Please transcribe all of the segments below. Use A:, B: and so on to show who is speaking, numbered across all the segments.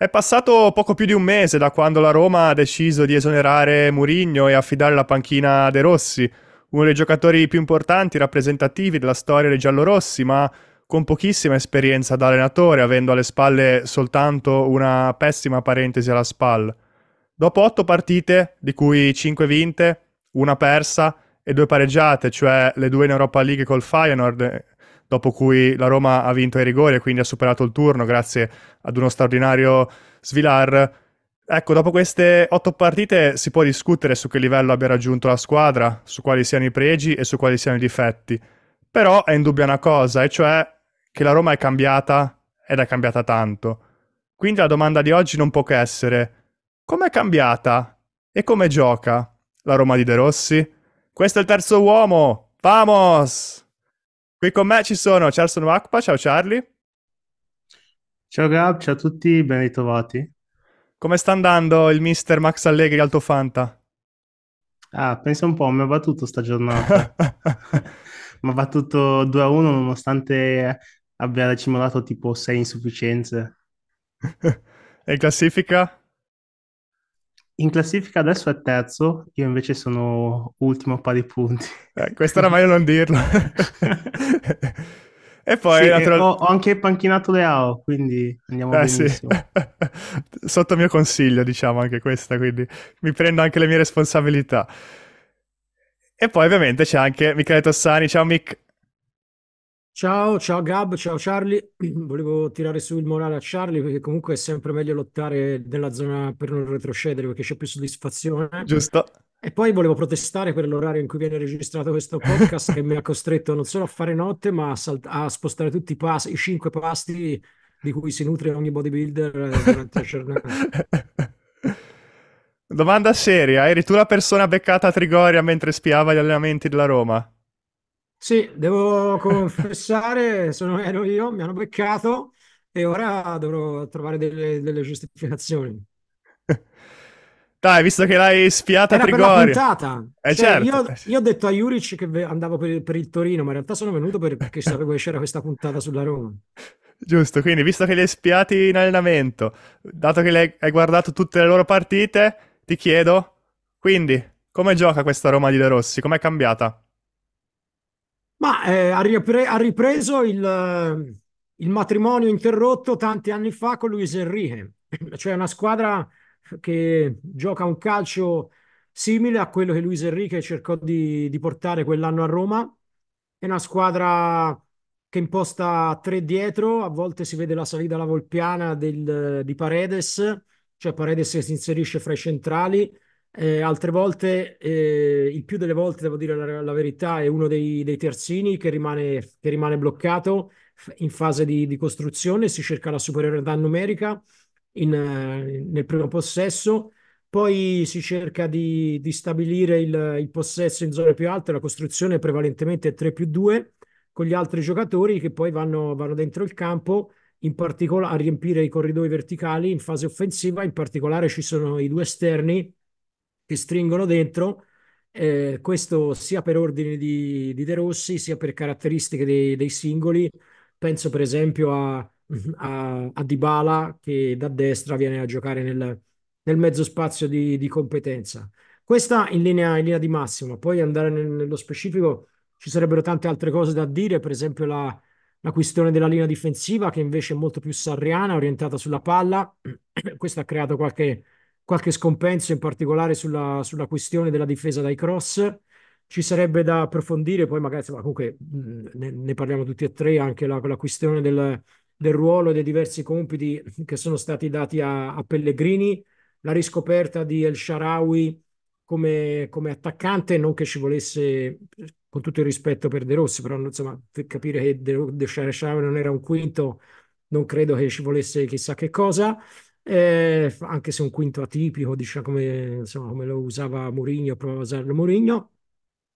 A: È passato poco più di un mese da quando la Roma ha deciso di esonerare Murigno e affidare la panchina a De Rossi, uno dei giocatori più importanti e rappresentativi della storia dei giallorossi, ma con pochissima esperienza da allenatore, avendo alle spalle soltanto una pessima parentesi alla spalla. Dopo otto partite, di cui cinque vinte, una persa e due pareggiate, cioè le due in Europa League col Feyenoord, dopo cui la Roma ha vinto ai rigori e quindi ha superato il turno grazie ad uno straordinario Svilar. Ecco, dopo queste otto partite si può discutere su che livello abbia raggiunto la squadra, su quali siano i pregi e su quali siano i difetti. Però è indubbia una cosa, e cioè che la Roma è cambiata ed è cambiata tanto. Quindi la domanda di oggi non può che essere: com'è cambiata e come gioca la Roma di De Rossi? Questo è il terzo uomo! Vamos! Qui con me ci sono Charlson Wakpa, ciao Charlie.
B: Ciao Gab, ciao a tutti, ben ritrovati.
A: Come sta andando il mister Max Allegri Alto Fanta?
B: Ah, pensa un po', mi ha battuto sta giornata. mi ha battuto 2 a 1 nonostante abbia accumulato tipo 6 insufficienze.
A: e classifica?
B: In classifica adesso è terzo, io invece sono ultimo a pari punti.
A: Eh, questo era meglio non dirlo.
B: e poi sì, natural... ho, ho, anche panchinato Leao, quindi andiamo eh, benissimo. Sì.
A: Sotto mio consiglio, diciamo anche questa, quindi mi prendo anche le mie responsabilità. E poi ovviamente c'è anche Michele Tossani. Ciao Mick.
C: Ciao, ciao Gab, ciao Charlie. Volevo tirare su il morale a Charlie perché comunque è sempre meglio lottare nella zona per non retrocedere perché c'è più soddisfazione.
A: Giusto.
C: E poi volevo protestare per l'orario in cui viene registrato questo podcast che mi ha costretto non solo a fare notte ma a, salt- a spostare tutti i, pas- i cinque pasti di cui si nutre ogni bodybuilder eh, durante la giornata.
A: Domanda seria, eri tu la persona beccata a Trigoria mentre spiava gli allenamenti della Roma?
C: Sì, devo confessare, sono, ero io, mi hanno beccato e ora dovrò trovare delle, delle giustificazioni.
A: Dai, visto che l'hai spiata
C: Era
A: Trigoria.
C: per la puntata.
A: Eh,
C: cioè,
A: certo.
C: io, io, ho detto a Juric che andavo per, per, il Torino, ma in realtà sono venuto perché sapevo che c'era questa puntata sulla Roma.
A: Giusto, quindi visto che li hai spiati in allenamento, dato che hai guardato tutte le loro partite, ti chiedo, quindi, come gioca questa Roma di De Rossi? Com'è cambiata?
C: Ma eh, ha, ripre- ha, ripreso il, il, matrimonio interrotto tanti anni fa con Luis Enrique, cioè una squadra che gioca un calcio simile a quello che Luis Enrique cercò di, di portare quell'anno a Roma. È una squadra che imposta tre dietro, a volte si vede la salita alla volpiana del, di Paredes, cioè Paredes si inserisce fra i centrali eh, altre volte, eh, il più delle volte, devo dire la, la verità, è uno dei, dei terzini che rimane, che rimane, bloccato in fase di, di, costruzione, si cerca la superiorità numerica in, eh, nel primo possesso, poi si cerca di, di stabilire il, il, possesso in zone più alte, la costruzione prevalentemente è 3 più 2, con gli altri giocatori che poi vanno, vanno dentro il campo in particolare a riempire i corridoi verticali in fase offensiva, in particolare ci sono i due esterni che stringono dentro, eh, questo sia per ordine di, di De Rossi, sia per caratteristiche dei, dei singoli. Penso per esempio a, a, a, Dybala che da destra viene a giocare nel, nel mezzo spazio di, di, competenza. Questa in linea, in linea di massima, poi andare nel, nello specifico ci sarebbero tante altre cose da dire, per esempio la, la questione della linea difensiva che invece è molto più sarriana, orientata sulla palla. Questo ha creato qualche qualche scompenso in particolare sulla, sulla questione della difesa dai cross. Ci sarebbe da approfondire, poi magari insomma, comunque ne, ne, parliamo tutti e tre, anche la, la questione del, del, ruolo e dei diversi compiti che sono stati dati a, a Pellegrini, la riscoperta di El Sharawi come, come, attaccante, non che ci volesse, con tutto il rispetto per De Rossi, però insomma, per capire che De, De Sharawi non era un quinto, non credo che ci volesse chissà che cosa eh, anche se un quinto atipico, diciamo come, insomma, come lo usava Mourinho, provava a usarlo Mourinho,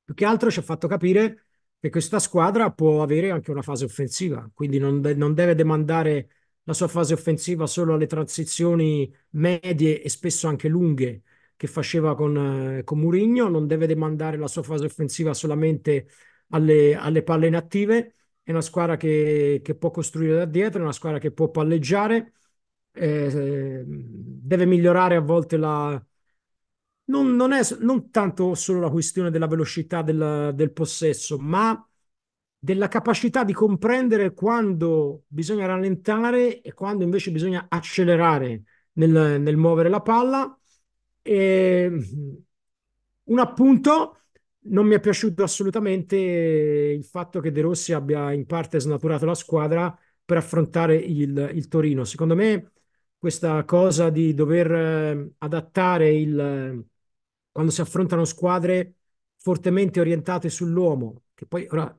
C: più che altro ci ha fatto capire che questa squadra può avere anche una fase offensiva, quindi non, de- non deve demandare la sua fase offensiva solo alle transizioni medie e spesso anche lunghe che faceva con, eh, con Mourinho, non deve demandare la sua fase offensiva solamente alle, alle palle inattive, è una squadra che, che può costruire da dietro, è una squadra che può palleggiare, deve migliorare a volte la... Non, non è non tanto solo la questione della velocità del, del possesso, ma della capacità di comprendere quando bisogna rallentare e quando invece bisogna accelerare nel, nel muovere la palla. E un appunto, non mi è piaciuto assolutamente il fatto che De Rossi abbia in parte snaturato la squadra per affrontare il, il Torino. Secondo me questa cosa di dover eh, adattare il... quando si affrontano squadre fortemente orientate sull'uomo, che poi ora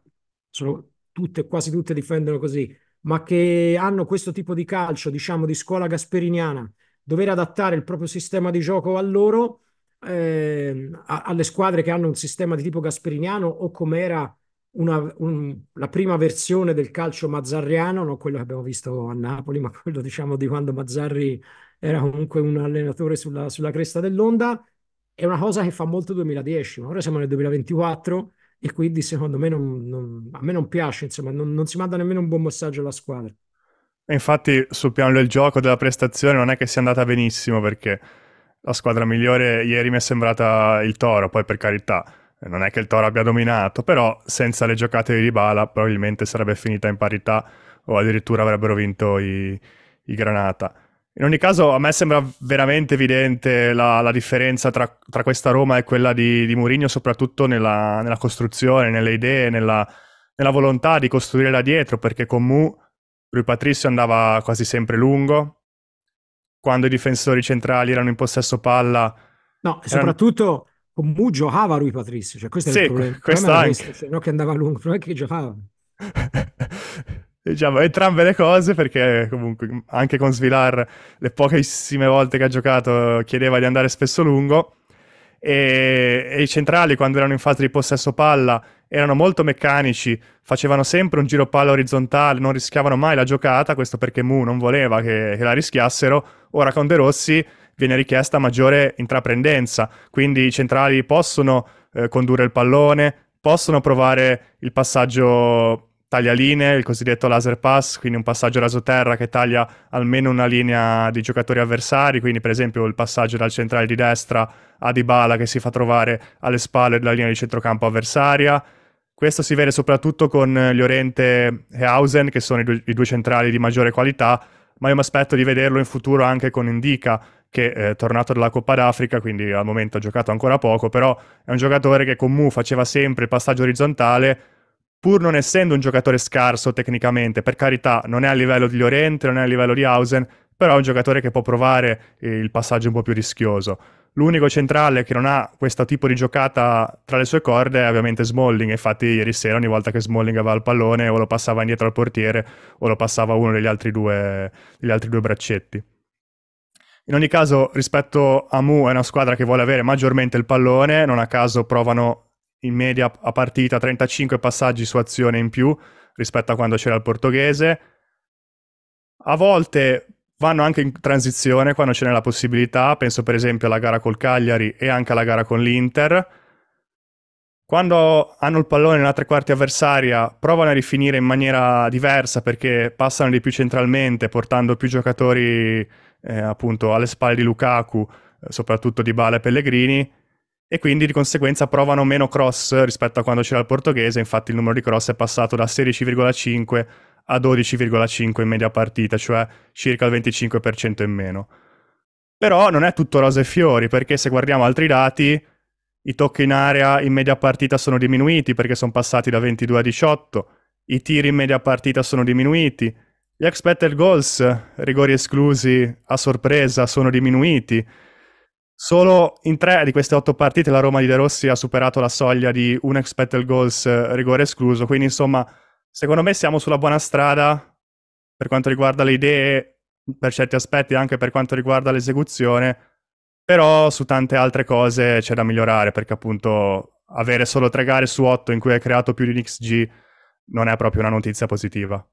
C: sono tutte, quasi tutte difendono così, ma che hanno questo tipo di calcio, diciamo, di scuola gasperiniana, dover adattare il proprio sistema di gioco a loro, eh, alle squadre che hanno un sistema di tipo gasperiniano o come era una, un, la prima versione del calcio mazzarriano, non quello che abbiamo visto a Napoli, ma quello diciamo di quando Mazzarri era comunque un allenatore sulla, sulla cresta dell'onda, è una cosa che fa molto 2010, ma ora siamo nel 2024 e quindi secondo me non, non, a me non piace, insomma, non, non, si manda nemmeno un buon messaggio alla squadra.
A: Infatti sul piano del gioco, della prestazione, non è che sia andata benissimo perché la squadra migliore ieri mi è sembrata il Toro, poi per carità non è che il Toro abbia dominato, però senza le giocate di Dybala probabilmente sarebbe finita in parità o addirittura avrebbero vinto i, i Granata. In ogni caso, a me sembra veramente evidente la, la differenza tra, tra, questa Roma e quella di, di Mourinho, soprattutto nella, nella, costruzione, nelle idee, nella, nella, volontà di costruire da dietro, perché con Mu lui Patrizio andava quasi sempre lungo. Quando i difensori centrali erano in possesso palla.
C: No, e soprattutto con Mu giocava lui Patrizio, cioè questo
A: sì,
C: è il problema.
A: Questo
C: anche.
A: Questo,
C: cioè, non che andava lungo, non è che giocava.
A: diciamo, entrambe le cose, perché comunque anche con Svilar le pochissime volte che ha giocato chiedeva di andare spesso lungo. E, e, i centrali, quando erano in fase di possesso palla, erano molto meccanici, facevano sempre un giro palla orizzontale, non rischiavano mai la giocata, questo perché Mu non voleva che, che la rischiassero. Ora con De Rossi viene richiesta maggiore intraprendenza, quindi i centrali possono eh, condurre il pallone, possono provare il passaggio taglialinee, il cosiddetto laser pass, quindi un passaggio rasoterra che taglia almeno una linea di giocatori avversari, quindi per esempio il passaggio dal centrale di destra a Dybala che si fa trovare alle spalle della linea di centrocampo avversaria. Questo si vede soprattutto con Llorente e Hausen, che sono i due, i due centrali di maggiore qualità, ma io mi aspetto di vederlo in futuro anche con Indica, che è tornato dalla Coppa d'Africa, quindi al momento ha giocato ancora poco, però è un giocatore che con Mu faceva sempre il passaggio orizzontale, pur non essendo un giocatore scarso tecnicamente, per carità, non è a livello di Llorente, non è a livello di Hausen, però è un giocatore che può provare il passaggio un po' più rischioso. L'unico centrale che non ha questo tipo di giocata tra le sue corde è ovviamente Smalling, infatti ieri sera ogni volta che Smalling aveva il pallone o lo passava indietro al portiere o lo passava uno degli altri due, degli altri due braccetti. In ogni caso, rispetto a Mu, è una squadra che vuole avere maggiormente il pallone, non a caso provano in media a partita 35 passaggi su azione in più rispetto a quando c'era il portoghese. A volte vanno anche in transizione quando ce n'è la possibilità, penso per esempio alla gara col Cagliari e anche alla gara con l'Inter. Quando hanno il pallone nella tre quarti avversaria, provano a rifinire in maniera diversa perché passano di più centralmente, portando più giocatori eh, appunto alle spalle di Lukaku, eh, soprattutto di Bale e Pellegrini e quindi di conseguenza provano meno cross rispetto a quando c'era il portoghese, infatti il numero di cross è passato da 16,5 a 12,5 in media partita, cioè circa il 25% in meno. Però non è tutto rose e fiori, perché se guardiamo altri dati, i tocchi in area in media partita sono diminuiti perché sono passati da 22 a 18, i tiri in media partita sono diminuiti, gli expected goals, rigori esclusi a sorpresa, sono diminuiti, Solo in tre di queste otto partite la Roma di De Rossi ha superato la soglia di un expected goals rigore escluso, quindi insomma secondo me siamo sulla buona strada per quanto riguarda le idee, per certi aspetti anche per quanto riguarda l'esecuzione, però su tante altre cose c'è da migliorare perché appunto avere solo tre gare su otto in cui hai creato più di un XG non è proprio una notizia positiva.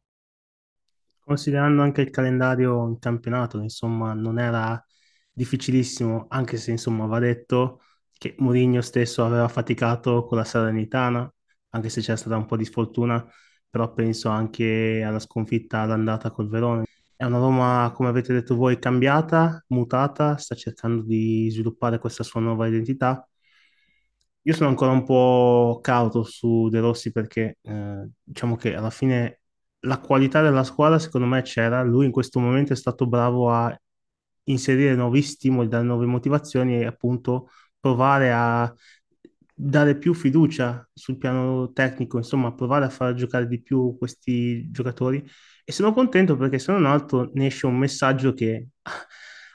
B: Considerando anche il calendario in campionato, insomma non era difficilissimo, anche se insomma va detto che Mourinho stesso aveva faticato con la Salernitana, anche se c'è stata un po' di sfortuna, però penso anche alla sconfitta all'andata col Verona. è una Roma, come avete detto voi, cambiata, mutata, sta cercando di sviluppare questa sua nuova identità. Io sono ancora un po' cauto su De Rossi perché eh, diciamo che alla fine la qualità della squadra secondo me c'era, lui in questo momento è stato bravo a inserire nuovi stimoli, dare nuove motivazioni e appunto provare a dare più fiducia sul piano tecnico, insomma, provare a far giocare di più questi giocatori. E sono contento perché se non altro ne esce un messaggio che,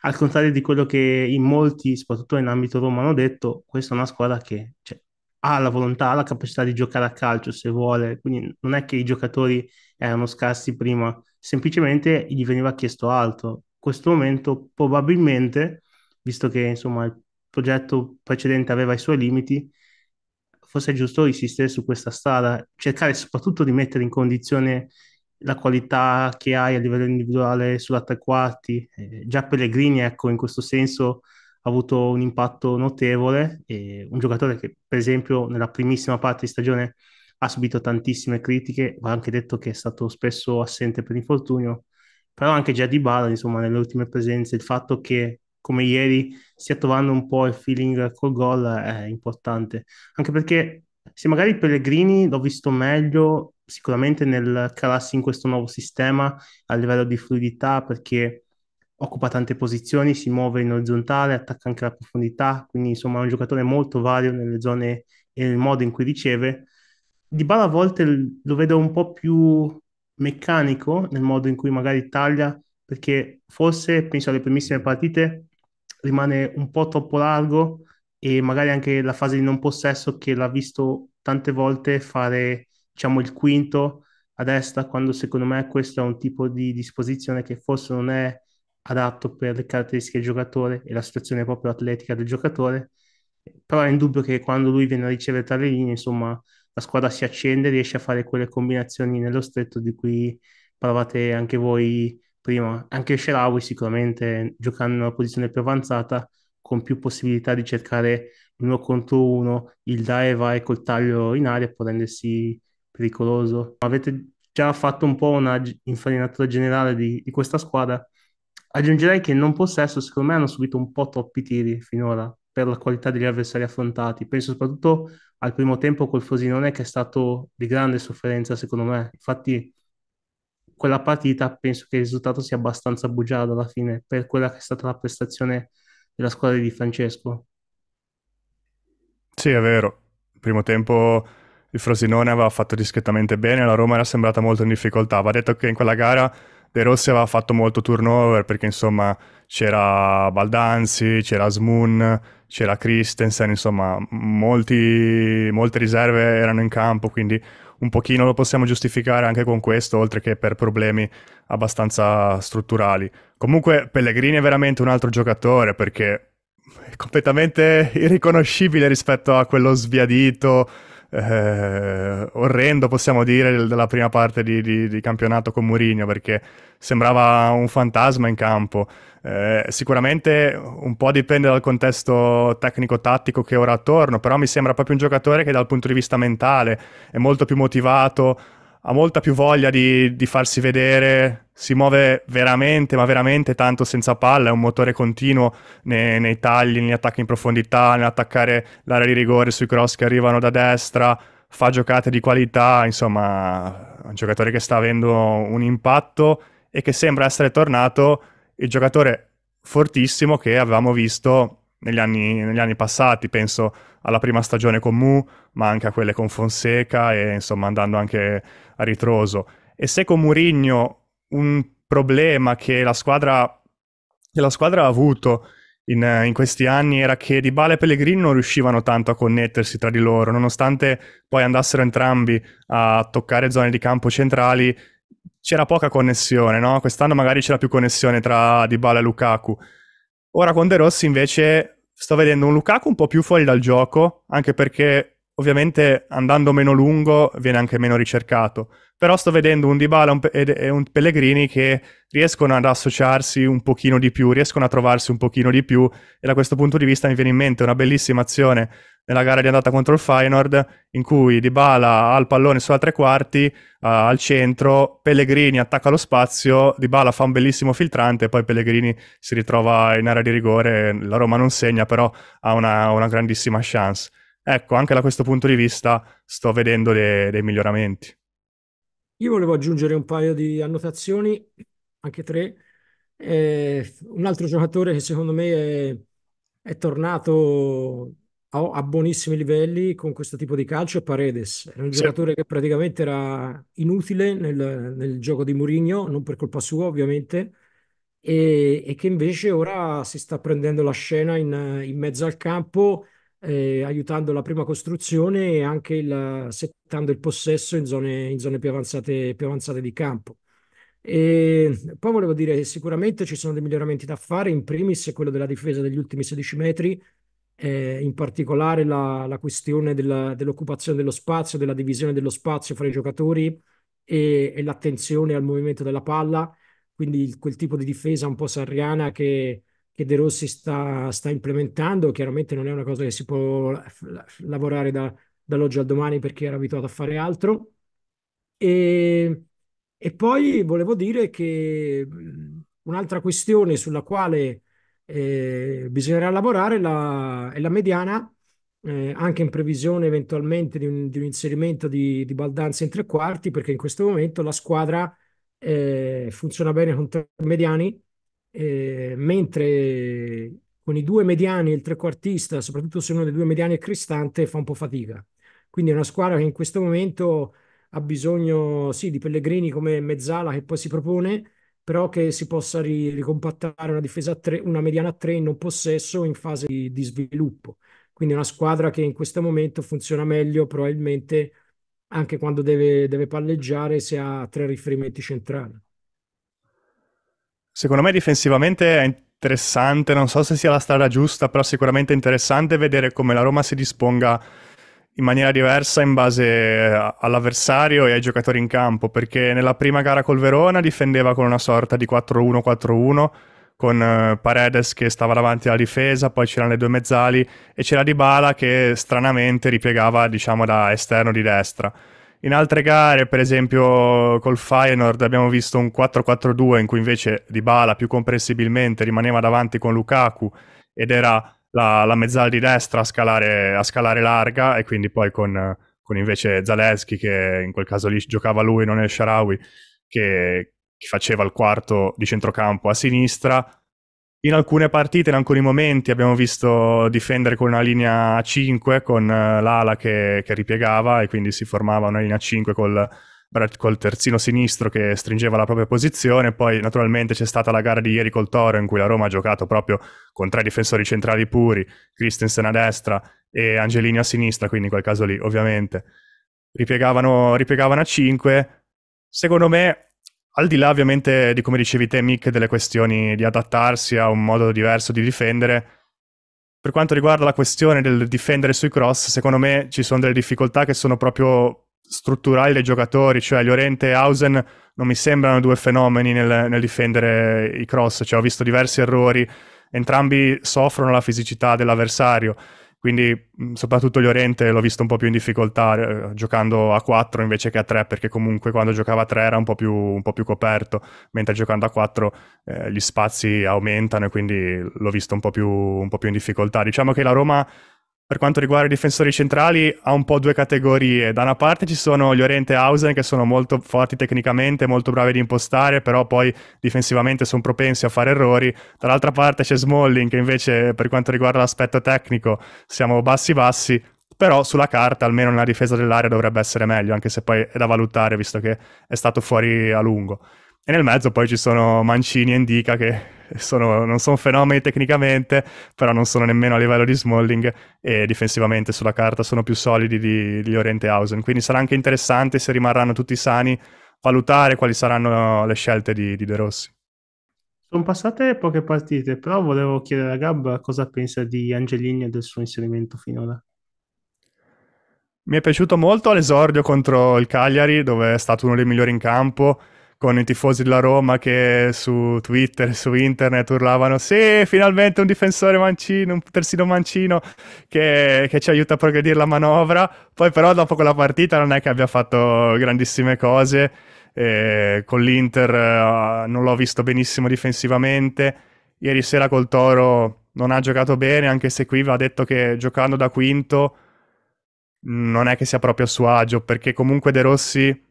B: al contrario di quello che in molti, soprattutto in ambito Roma, hanno detto, questa è una squadra che cioè, ha la volontà, ha la capacità di giocare a calcio se vuole, quindi non è che i giocatori erano scarsi prima, semplicemente gli veniva chiesto altro. In questo momento probabilmente, visto che insomma il progetto precedente aveva i suoi limiti, forse è giusto insistere su questa strada, cercare soprattutto di mettere in condizione la qualità che hai a livello individuale sulla tre quarti. Eh, già Pellegrini, ecco, in questo senso ha avuto un impatto notevole. Un giocatore che, per esempio, nella primissima parte di stagione ha subito tantissime critiche, va anche detto che è stato spesso assente per infortunio, però anche già di Bala, insomma, nelle ultime presenze, il fatto che come ieri stia trovando un po' il feeling col gol è importante, anche perché se magari Pellegrini l'ho visto meglio sicuramente nel calarsi in questo nuovo sistema a livello di fluidità perché occupa tante posizioni, si muove in orizzontale, attacca anche la profondità, quindi insomma è un giocatore molto vario nelle zone e nel modo in cui riceve. Di Bala a volte lo vedo un po' più meccanico nel modo in cui magari taglia, perché forse penso alle primissime partite rimane un po' troppo largo e magari anche la fase di non possesso che l'ha visto tante volte fare, diciamo, il quinto a destra, quando secondo me questo è un tipo di disposizione che forse non è adatto per le caratteristiche del giocatore e la situazione proprio atletica del giocatore, però è indubbio che quando lui viene a ricevere tra le linee, insomma, la squadra si accende, riesce a fare quelle combinazioni nello stretto di cui parlavate anche voi prima. Anche Sherawi sicuramente giocando in una posizione più avanzata con più possibilità di cercare uno contro uno, il dai e vai col taglio in aria può rendersi pericoloso. Avete già fatto un po' una infarinatura generale di, di questa squadra. Aggiungerei che non possesso, secondo me, hanno subito un po' troppi tiri finora per la qualità degli avversari affrontati. Penso soprattutto al primo tempo col Frosinone che è stato di grande sofferenza, secondo me. Infatti, quella partita penso che il risultato sia abbastanza bugiardo alla fine per quella che è stata la prestazione della squadra di Francesco.
A: Sì, è vero. Il primo tempo il Frosinone aveva fatto discretamente bene, la Roma era sembrata molto in difficoltà. Va detto che in quella gara De Rossi aveva fatto molto turnover perché insomma c'era Baldanzi, c'era Smoon, c'era Christensen, insomma molti, molte riserve erano in campo, quindi un pochino lo possiamo giustificare anche con questo, oltre che per problemi abbastanza strutturali. Comunque Pellegrini è veramente un altro giocatore perché è completamente irriconoscibile rispetto a quello sbiadito, eh, orrendo, possiamo dire, della prima parte di, di, di campionato con Mourinho, perché sembrava un fantasma in campo. Eh, sicuramente un po' dipende dal contesto tecnico-tattico che ora attorno, però mi sembra proprio un giocatore che dal punto di vista mentale è molto più motivato, ha molta più voglia di, di, farsi vedere, si muove veramente, ma veramente tanto senza palla, è un motore continuo nei, nei tagli, negli attacchi in profondità, nell'attaccare l'area di rigore sui cross che arrivano da destra, fa giocate di qualità, insomma, è un giocatore che sta avendo un impatto e che sembra essere tornato il giocatore fortissimo che avevamo visto negli anni, negli anni passati, penso alla prima stagione con Mu, ma anche a quelle con Fonseca e insomma andando anche a ritroso. E se con Murigno un problema che la squadra, che la squadra ha avuto in, in, questi anni era che Di Bale e Pellegrini non riuscivano tanto a connettersi tra di loro, nonostante poi andassero entrambi a toccare zone di campo centrali, c'era poca connessione, no? Quest'anno magari c'era più connessione tra Di Bale e Lukaku. Ora con De Rossi invece sto vedendo un Lukaku un po' più fuori dal gioco, anche perché ovviamente andando meno lungo viene anche meno ricercato. Però sto vedendo un Dybala e un Pellegrini che riescono ad associarsi un pochino di più, riescono a trovarsi un pochino di più e da questo punto di vista mi viene in mente una bellissima azione nella gara di andata contro il Feyenoord in cui Dybala ha il pallone sulla tre quarti uh, al centro, Pellegrini attacca lo spazio, Dybala fa un bellissimo filtrante e poi Pellegrini si ritrova in area di rigore, la Roma non segna però ha una, una grandissima chance. Ecco, anche da questo punto di vista sto vedendo dei, dei miglioramenti.
C: Io volevo aggiungere un paio di annotazioni, anche tre. Eh, un altro giocatore che secondo me è, è tornato a, a, buonissimi livelli con questo tipo di calcio è Paredes. È un sì. giocatore che praticamente era inutile nel, nel gioco di Mourinho, non per colpa sua ovviamente, e, e, che invece ora si sta prendendo la scena in, in mezzo al campo eh, aiutando la prima costruzione e anche il, settando il possesso in zone, in zone più, avanzate, più avanzate di campo. E poi volevo dire che sicuramente ci sono dei miglioramenti da fare, in primis quello della difesa degli ultimi 16 metri, eh, in particolare la, la questione della, dell'occupazione dello spazio, della divisione dello spazio fra i giocatori e, e l'attenzione al movimento della palla, quindi quel tipo di difesa un po' sarriana che che De Rossi sta, sta, implementando. Chiaramente non è una cosa che si può lavorare da, dall'oggi al domani perché era abituato a fare altro. E, e poi volevo dire che un'altra questione sulla quale eh, bisognerà lavorare la, è la mediana, eh, anche in previsione eventualmente di un, di un inserimento di, di, Baldanza in tre quarti, perché in questo momento la squadra eh, funziona bene con tre mediani eh, mentre con i due mediani e il trequartista, soprattutto se uno dei due mediani è Cristante, fa un po' fatica. Quindi è una squadra che in questo momento ha bisogno sì, di Pellegrini come mezzala che poi si propone, però che si possa ri- ricompattare una difesa a tre, una mediana a tre in non possesso in fase di, di sviluppo. Quindi una squadra che in questo momento funziona meglio, probabilmente anche quando deve, deve palleggiare se ha tre riferimenti centrali.
A: Secondo me difensivamente è interessante, non so se sia la strada giusta, però sicuramente interessante vedere come la Roma si disponga in maniera diversa in base all'avversario e ai giocatori in campo, perché nella prima gara col Verona difendeva con una sorta di 4-1-4-1 con eh, Paredes che stava davanti alla difesa, poi c'erano le due mezzali e c'era Dybala che stranamente ripiegava diciamo da esterno di destra. In altre gare, per esempio col Feyenoord, abbiamo visto un 4-4-2 in cui invece Dybala più comprensibilmente rimaneva davanti con Lukaku ed era la, la mezzala di destra a scalare, a scalare, larga e quindi poi con, con, invece Zaleschi che in quel caso lì giocava lui, non il Sharawi, che, che faceva il quarto di centrocampo a sinistra. In alcune partite, in alcuni momenti abbiamo visto difendere con una linea 5 con uh, l'ala che, che, ripiegava e quindi si formava una linea 5 col, col terzino sinistro che stringeva la propria posizione. Poi naturalmente c'è stata la gara di ieri col Toro in cui la Roma ha giocato proprio con tre difensori centrali puri, Christensen a destra e Angelini a sinistra, quindi in quel caso lì ovviamente ripiegavano, ripiegavano a 5. Secondo me al di là ovviamente di come dicevi te Mick delle questioni di adattarsi a un modo diverso di difendere, per quanto riguarda la questione del difendere sui cross, secondo me ci sono delle difficoltà che sono proprio strutturali dei giocatori, cioè Llorente e Hausen non mi sembrano due fenomeni nel, nel difendere i cross, cioè ho visto diversi errori, entrambi soffrono la fisicità dell'avversario quindi soprattutto Llorente l'ho visto un po' più in difficoltà eh, giocando a 4 invece che a 3 perché comunque quando giocava a 3 era un po' più, un po più coperto mentre giocando a 4 eh, gli spazi aumentano e quindi l'ho visto un po, più, un po' più in difficoltà. Diciamo che la Roma per quanto riguarda i difensori centrali ha un po' due categorie. Da una parte ci sono Llorente e Hausen che sono molto forti tecnicamente, molto bravi ad impostare, però poi difensivamente sono propensi a fare errori. Dall'altra parte c'è Smalling che invece per quanto riguarda l'aspetto tecnico siamo bassi bassi, però sulla carta almeno nella difesa dell'area dovrebbe essere meglio, anche se poi è da valutare visto che è stato fuori a lungo. E nel mezzo poi ci sono Mancini e Indica che sono, non sono fenomeni tecnicamente, però non sono nemmeno a livello di Smalling e difensivamente sulla carta sono più solidi di, di Llorente Hausen. Quindi sarà anche interessante se rimarranno tutti sani valutare quali saranno le scelte di, di De Rossi.
B: Sono passate poche partite, però volevo chiedere a Gab cosa pensa di Angelini e del suo inserimento finora.
A: Mi è piaciuto molto l'esordio contro il Cagliari, dove è stato uno dei migliori in campo, con i tifosi della Roma che su Twitter e su internet urlavano sì, finalmente un difensore mancino, un terzino mancino che, che, ci aiuta a progredire la manovra. Poi però dopo quella partita non è che abbia fatto grandissime cose. Eh, con l'Inter eh, non l'ho visto benissimo difensivamente. Ieri sera col Toro non ha giocato bene, anche se qui va detto che giocando da quinto non è che sia proprio a suo agio, perché comunque De Rossi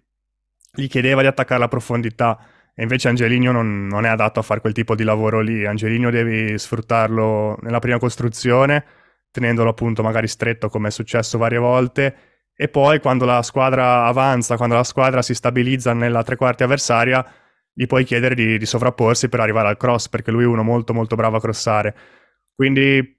A: gli chiedeva di attaccare la profondità e invece Angelino non, non, è adatto a fare quel tipo di lavoro lì. Angelino devi sfruttarlo nella prima costruzione, tenendolo appunto magari stretto come è successo varie volte e poi quando la squadra avanza, quando la squadra si stabilizza nella tre quarti avversaria, gli puoi chiedere di, di sovrapporsi per arrivare al cross, perché lui è uno molto molto bravo a crossare. Quindi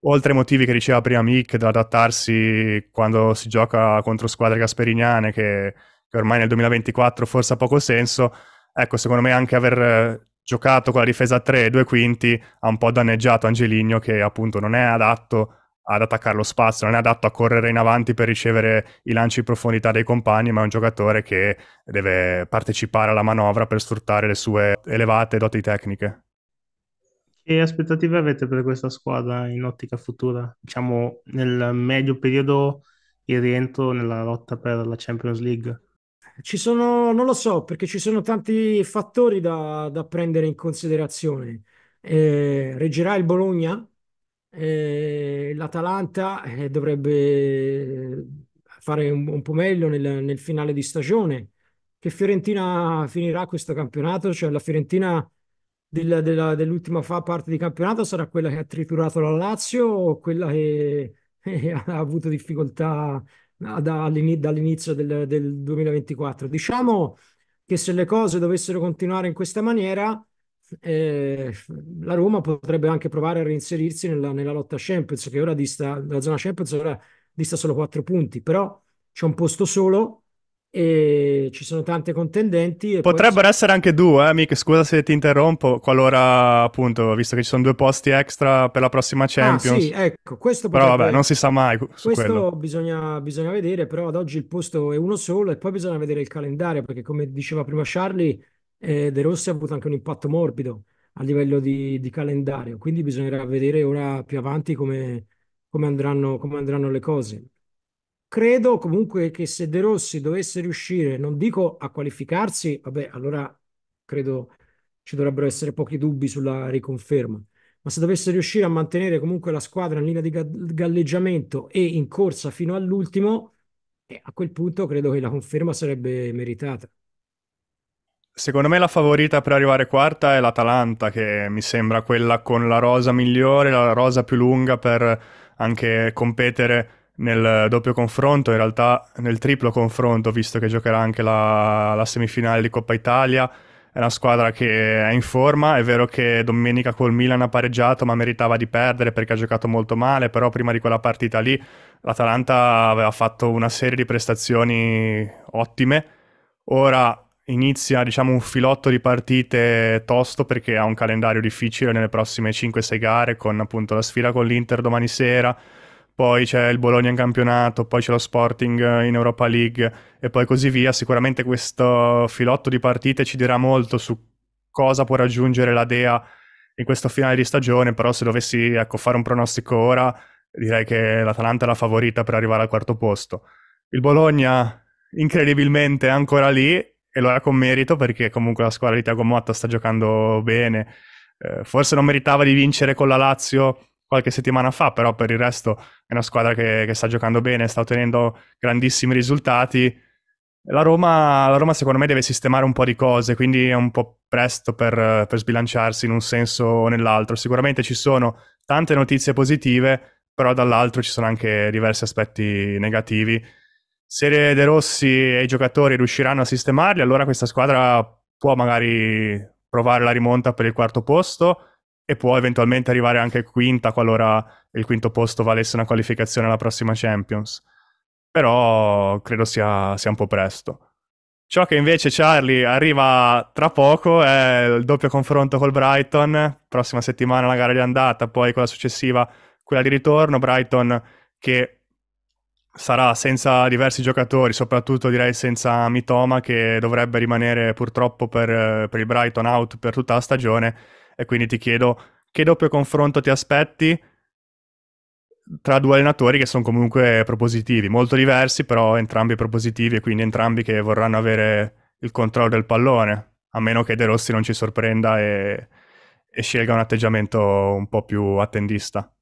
A: oltre ai motivi che diceva prima Mick, adattarsi quando si gioca contro squadre gasperiniane che che ormai nel 2024 forse ha poco senso, ecco, secondo me anche aver eh, giocato con la difesa a 3 e due quinti ha un po' danneggiato Angeligno che appunto non è adatto ad attaccare lo spazio, non è adatto a correre in avanti per ricevere i lanci in profondità dei compagni, ma è un giocatore che deve partecipare alla manovra per sfruttare le sue elevate doti tecniche.
B: Che aspettative avete per questa squadra in ottica futura? Diciamo nel medio periodo il rientro nella lotta per la Champions League?
C: Ci sono, non lo so, perché ci sono tanti fattori da, da prendere in considerazione. Eh, reggerà il Bologna? Eh, L'Atalanta eh, dovrebbe fare un, un po' meglio nel, nel, finale di stagione. Che Fiorentina finirà questo campionato? Cioè la Fiorentina del, della, dell'ultima fa parte di campionato sarà quella che ha triturato la Lazio o quella che ha avuto difficoltà dall'inizio del, del 2024. Diciamo che se le cose dovessero continuare in questa maniera, eh, la Roma potrebbe anche provare a reinserirsi nella, nella lotta Champions, che ora dista, la zona Champions ora dista solo 4 punti, però c'è un posto solo e ci sono tante contendenti.
A: Potrebbero poi... essere anche due, eh, Mick, scusa se ti interrompo, qualora appunto, visto che ci sono due posti extra per la prossima Champions. Ah,
C: sì, ecco, questo
A: Però vabbè, non si sa mai
C: Questo bisogna, bisogna, vedere, però ad oggi il posto è uno solo e poi bisogna vedere il calendario, perché come diceva prima Charlie, eh, De Rossi ha avuto anche un impatto morbido a livello di, di calendario, quindi bisognerà vedere ora più avanti come, come, andranno, come andranno le cose. Credo comunque che se De Rossi dovesse riuscire, non dico a qualificarsi, vabbè, allora credo ci dovrebbero essere pochi dubbi sulla riconferma, ma se dovesse riuscire a mantenere comunque la squadra in linea di galleggiamento e in corsa fino all'ultimo, eh, a quel punto credo che la conferma sarebbe meritata.
A: Secondo me la favorita per arrivare quarta è l'Atalanta, che mi sembra quella con la rosa migliore, la rosa più lunga per anche competere nel doppio confronto, in realtà nel triplo confronto, visto che giocherà anche la, la, semifinale di Coppa Italia. È una squadra che è in forma, è vero che domenica col Milan ha pareggiato, ma meritava di perdere perché ha giocato molto male, però prima di quella partita lì l'Atalanta aveva fatto una serie di prestazioni ottime. Ora inizia diciamo un filotto di partite tosto perché ha un calendario difficile nelle prossime 5-6 gare con appunto la sfida con l'Inter domani sera, poi c'è il Bologna in campionato, poi c'è lo Sporting eh, in Europa League e poi così via. Sicuramente questo filotto di partite ci dirà molto su cosa può raggiungere la Dea in questo finale di stagione, però se dovessi ecco, fare un pronostico ora, direi che l'Atalanta è la favorita per arrivare al quarto posto. Il Bologna incredibilmente è ancora lì e lo è con merito perché comunque la squadra di Tiago Motta sta giocando bene. Eh, forse non meritava di vincere con la Lazio qualche settimana fa, però per il resto è una squadra che, che sta giocando bene, sta ottenendo grandissimi risultati. La Roma, la Roma, secondo me deve sistemare un po' di cose, quindi è un po' presto per, per sbilanciarsi in un senso o nell'altro. Sicuramente ci sono tante notizie positive, però dall'altro ci sono anche diversi aspetti negativi. Se De Rossi e i giocatori riusciranno a sistemarli, allora questa squadra può magari provare la rimonta per il quarto posto e può eventualmente arrivare anche quinta qualora il quinto posto valesse una qualificazione alla prossima Champions. Però credo sia, sia un po' presto. Ciò che invece Charlie arriva tra poco è il doppio confronto col Brighton, prossima settimana la gara di andata, poi quella successiva quella di ritorno, Brighton che sarà senza diversi giocatori, soprattutto direi senza Mitoma che dovrebbe rimanere purtroppo per, per il Brighton out per tutta la stagione e quindi ti chiedo che doppio confronto ti aspetti tra due allenatori che sono comunque propositivi, molto diversi però entrambi propositivi e quindi entrambi che vorranno avere il controllo del pallone, a meno che De Rossi non ci sorprenda e, e scelga un atteggiamento un po' più attendista.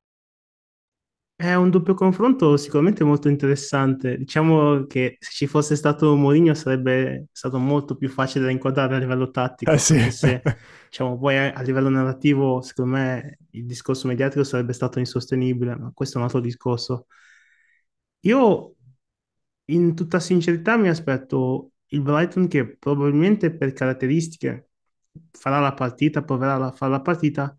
B: È un doppio confronto sicuramente molto interessante. Diciamo che se ci fosse stato Mourinho sarebbe stato molto più facile da inquadrare a livello tattico,
A: Eh sì.
B: se diciamo, poi a livello narrativo, secondo me, il discorso mediatico sarebbe stato insostenibile, ma questo è un altro discorso. Io, in tutta sincerità, mi aspetto il Brighton che probabilmente per caratteristiche farà la partita, proverà a fare la partita,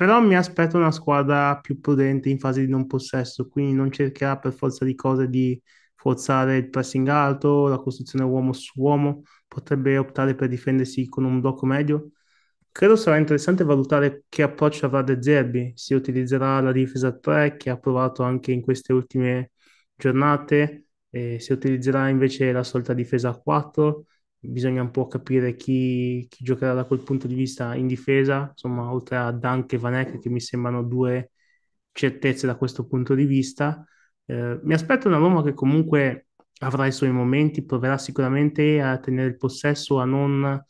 B: però mi aspetto una squadra più prudente in fase di non possesso, quindi non cercherà per forza di cose di forzare il pressing alto, la costruzione uomo su uomo, potrebbe optare per difendersi con un blocco medio. Credo sarà interessante valutare che approccio avrà De Zerbi, se utilizzerà la difesa 3 che ha provato anche in queste ultime giornate, se utilizzerà invece la solita difesa a 4 bisogna un po' capire chi, chi, giocherà da quel punto di vista in difesa, insomma, oltre a Dunk e Vanek, che mi sembrano due certezze da questo punto di vista. Eh, mi aspetto una Roma che comunque avrà i suoi momenti, proverà sicuramente a tenere il possesso, a non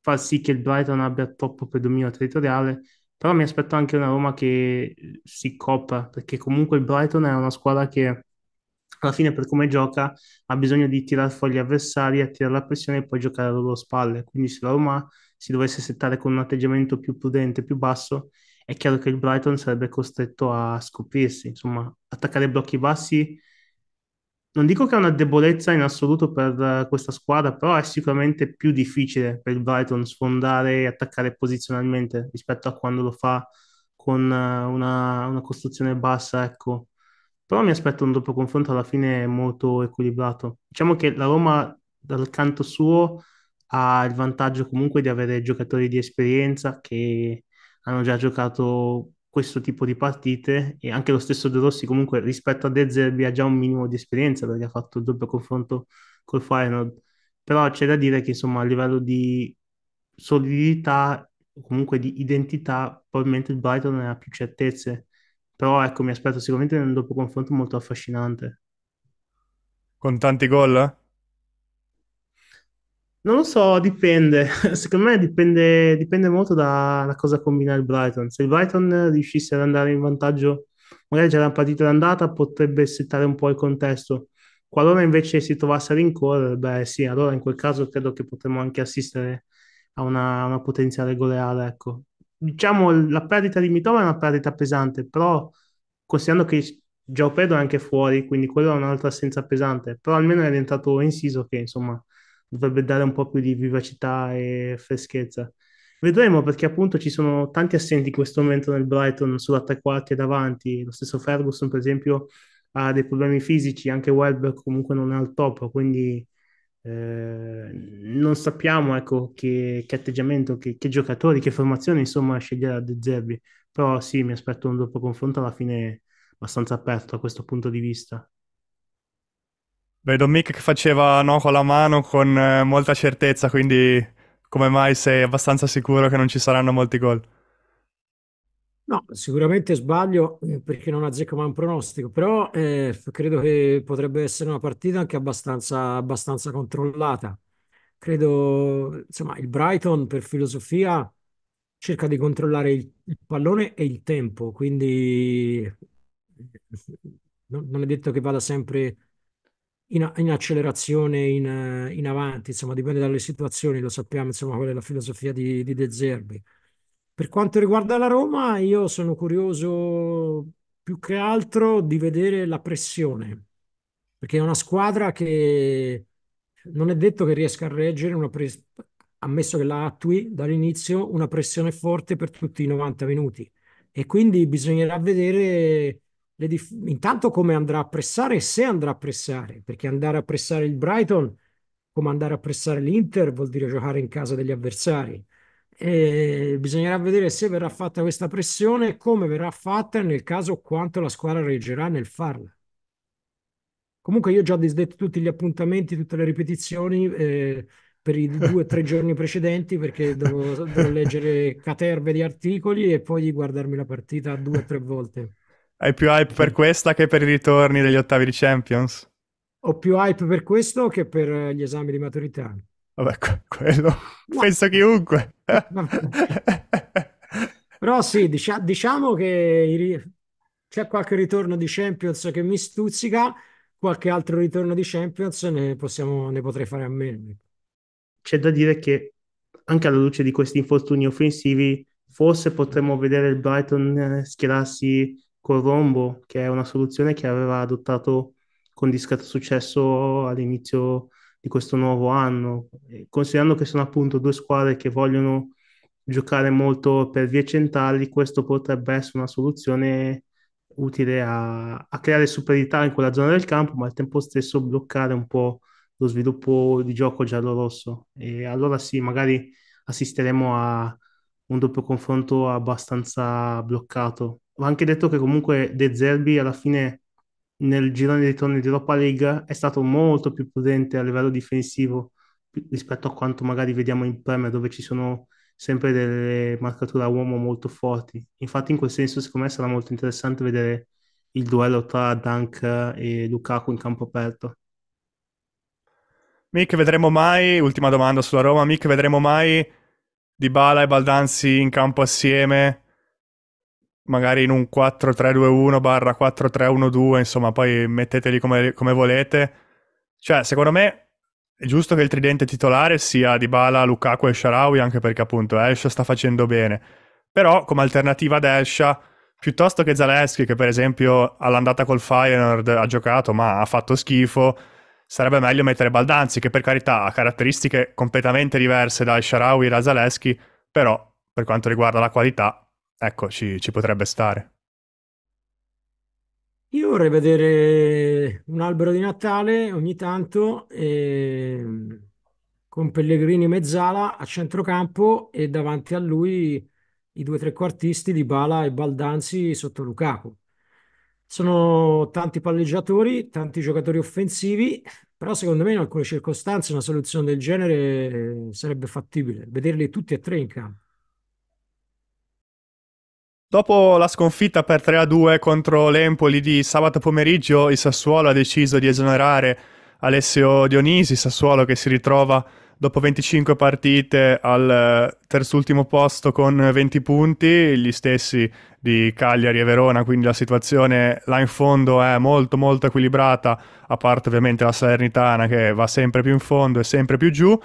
B: far sì che il Brighton abbia troppo predominio territoriale, però mi aspetto anche una Roma che si copra, perché comunque il Brighton è una squadra che alla fine per come gioca ha bisogno di tirare fuori gli avversari, attirare la pressione e poi giocare alle loro spalle. Quindi se la Roma si dovesse settare con un atteggiamento più prudente, più basso, è chiaro che il Brighton sarebbe costretto a scoprirsi, insomma, attaccare blocchi bassi. Non dico che è una debolezza in assoluto per questa squadra, però è sicuramente più difficile per il Brighton sfondare e attaccare posizionalmente rispetto a quando lo fa con una, una costruzione bassa, ecco, però mi aspetto un doppio confronto alla fine molto equilibrato. Diciamo che la Roma dal canto suo ha il vantaggio comunque di avere giocatori di esperienza che hanno già giocato questo tipo di partite e anche lo stesso De Rossi comunque rispetto a De Zerbi ha già un minimo di esperienza perché ha fatto il doppio confronto col Feyenoord. Però c'è da dire che insomma a livello di solidità comunque di identità probabilmente il Brighton ha più certezze però ecco, mi aspetto sicuramente un dopo confronto molto affascinante.
A: Con tanti gol?
B: Non lo so, dipende. Secondo me dipende, dipende molto da, da cosa combina il Brighton. Se il Brighton riuscisse ad andare in vantaggio, magari c'è una partita d'andata, potrebbe settare un po' il contesto. Qualora invece si trovasse a rincorrere, beh sì, allora in quel caso credo che potremmo anche assistere a una, una potenziale goleada, ecco diciamo, la perdita di Mitoma è una perdita pesante, però considerando che Gio Pedro è anche fuori, quindi quello è un'altra assenza pesante, però almeno è diventato inciso che, insomma, dovrebbe dare un po' più di vivacità e freschezza. Vedremo perché appunto ci sono tanti assenti in questo momento nel Brighton sulla tre quarti e davanti, lo stesso Ferguson per esempio ha dei problemi fisici, anche Welbeck comunque non è al top, quindi eh, non sappiamo ecco, che, che atteggiamento, che, che, giocatori, che formazione insomma sceglierà De Zerbi, però sì, mi aspetto un doppio confronto alla fine abbastanza aperto a questo punto di vista.
A: Vedo Mick che faceva no con la mano con eh, molta certezza, quindi come mai sei abbastanza sicuro che non ci saranno molti gol?
C: No, sicuramente sbaglio eh, perché non azzecco mai un pronostico, però eh, credo che potrebbe essere una partita anche abbastanza, abbastanza controllata. Credo, insomma, il Brighton per filosofia cerca di controllare il, il pallone e il tempo, quindi non, non, è detto che vada sempre in, in accelerazione, in, in, avanti, insomma, dipende dalle situazioni, lo sappiamo, insomma, qual è la filosofia di, di De Zerbi. Per quanto riguarda la Roma, io sono curioso più che altro di vedere la pressione, perché è una squadra che non è detto che riesca a reggere una pressione, ammesso che la attui dall'inizio, una pressione forte per tutti i 90 minuti. E quindi bisognerà vedere dif- intanto come andrà a pressare e se andrà a pressare, perché andare a pressare il Brighton, come andare a pressare l'Inter, vuol dire giocare in casa degli avversari e bisognerà vedere se verrà fatta questa pressione e come verrà fatta e nel caso quanto la squadra reggerà nel farla. Comunque io ho già disdetto tutti gli appuntamenti, tutte le ripetizioni eh, per i due o tre giorni precedenti perché devo, devo leggere caterve di articoli e poi guardarmi la partita due o tre volte.
A: Hai più hype per questa che per i ritorni degli ottavi di Champions?
C: Ho più hype per questo che per gli esami di maturità.
A: Vabbè, quello no. penso chiunque.
C: Però sì, dicia- diciamo che c'è qualche ritorno di Champions che mi stuzzica, qualche altro ritorno di Champions ne, possiamo, ne potrei fare a meno.
B: C'è da dire che anche alla luce di questi infortuni offensivi, forse potremmo vedere il Brighton eh, schierarsi con Rombo, che è una soluzione che aveva adottato con discreto successo all'inizio di questo nuovo anno, considerando che sono appunto due squadre che vogliono giocare molto per vie centrali, questo potrebbe essere una soluzione utile a, a creare superiorità in quella zona del campo, ma al tempo stesso bloccare un po' lo sviluppo di gioco giallo-rosso. E allora sì, magari assisteremo a un doppio confronto abbastanza bloccato. Ho anche detto che comunque De Zerbi alla fine nel girone di ritorno di Europa League è stato molto più prudente a livello difensivo rispetto a quanto magari vediamo in Premier dove ci sono sempre delle marcature a uomo molto forti. Infatti in quel senso secondo me sarà molto interessante vedere il duello tra Dunk e Lukaku in campo aperto.
A: Mick, vedremo mai, ultima domanda sulla Roma, Mick, vedremo mai Dybala e Baldanzi in campo assieme magari in un 4-3-2-1 barra 4-3-1-2, insomma, poi metteteli come, come, volete. Cioè, secondo me è giusto che il tridente titolare sia Dybala, Lukaku e Sharawi, anche perché appunto Escia sta facendo bene. Però, come alternativa ad Escia, piuttosto che Zaleschi, che per esempio all'andata col Feyenoord ha giocato ma ha fatto schifo, sarebbe meglio mettere Baldanzi, che per carità ha caratteristiche completamente diverse da Sharawi e da Zaleschi, però per quanto riguarda la qualità ecco, ci, ci potrebbe stare.
C: Io vorrei vedere un albero di Natale ogni tanto eh, con Pellegrini mezzala a centrocampo e davanti a lui i due trequartisti di Bala e Baldanzi sotto Lukaku. Sono tanti palleggiatori, tanti giocatori offensivi, però secondo me in alcune circostanze una soluzione del genere sarebbe fattibile, vederli tutti e tre in campo.
A: Dopo la sconfitta per 3-2 contro l'Empoli di sabato pomeriggio, il Sassuolo ha deciso di esonerare Alessio Dionisi, Sassuolo che si ritrova dopo 25 partite al eh, terzultimo posto con 20 punti, gli stessi di Cagliari e Verona, quindi la situazione là in fondo è molto molto equilibrata, a parte ovviamente la Salernitana che va sempre più in fondo e sempre più giù.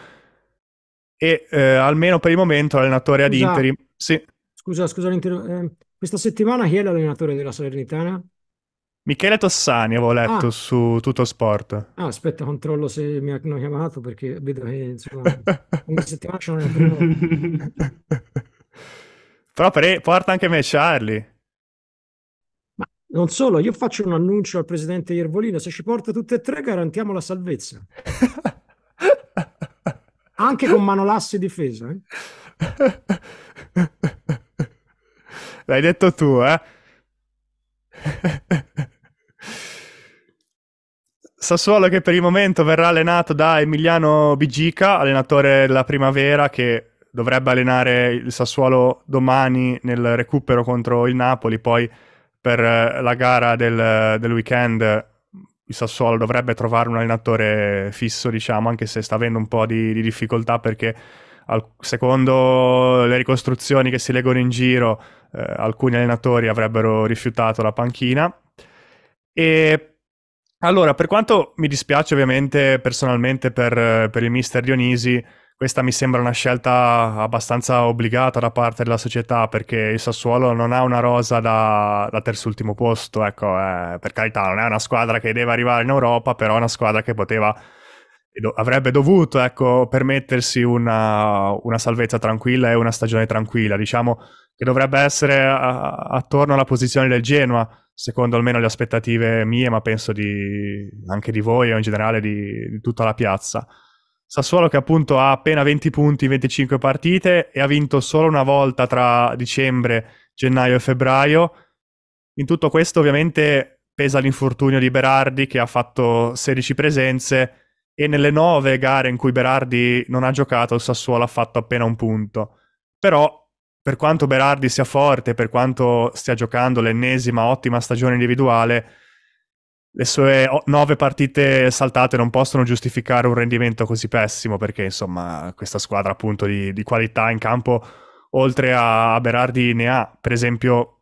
A: E eh, almeno per il momento l'allenatore ad interim... Sì.
C: Scusa, scusa, eh, questa settimana chi è l'allenatore della Salernitana?
A: Michele Tossani avevo letto ah. su Tutto Sport.
C: Ah, aspetta, controllo se mi hanno chiamato perché vedo che insomma ogni settimana c'è un
A: Però per, porta anche me Charlie.
C: Ma non solo, io faccio un annuncio al presidente Iervolino, se ci porta tutte e tre garantiamo la salvezza. anche con Manolassi difesa. Eh?
A: L'hai detto tu, eh? Sassuolo che per il momento verrà allenato da Emiliano Bigica, allenatore della primavera che dovrebbe allenare il Sassuolo domani nel recupero contro il Napoli, poi per eh, la gara del, del weekend il Sassuolo dovrebbe trovare un allenatore fisso, diciamo, anche se sta avendo un po' di, di difficoltà perché al, secondo le ricostruzioni che si leggono in giro eh, alcuni allenatori avrebbero rifiutato la panchina. E allora, per quanto mi dispiace ovviamente personalmente per, per il mister Dionisi, questa mi sembra una scelta abbastanza obbligata da parte della società perché il Sassuolo non ha una rosa da, da terzultimo posto, ecco, eh, per carità, non è una squadra che deve arrivare in Europa, però è una squadra che poteva avrebbe dovuto ecco, permettersi una, una, salvezza tranquilla e una stagione tranquilla. Diciamo che dovrebbe essere a, attorno alla posizione del Genoa, secondo almeno le aspettative mie, ma penso di, anche di voi o in generale di, di, tutta la piazza. Sassuolo che appunto ha appena 20 punti in 25 partite e ha vinto solo una volta tra dicembre, gennaio e febbraio. In tutto questo ovviamente pesa l'infortunio di Berardi che ha fatto 16 presenze e nelle nove gare in cui Berardi non ha giocato il Sassuolo ha fatto appena un punto. Però per quanto Berardi sia forte, per quanto stia giocando l'ennesima ottima stagione individuale, le sue nove partite saltate non possono giustificare un rendimento così pessimo perché insomma questa squadra appunto di, di qualità in campo oltre a Berardi ne ha per esempio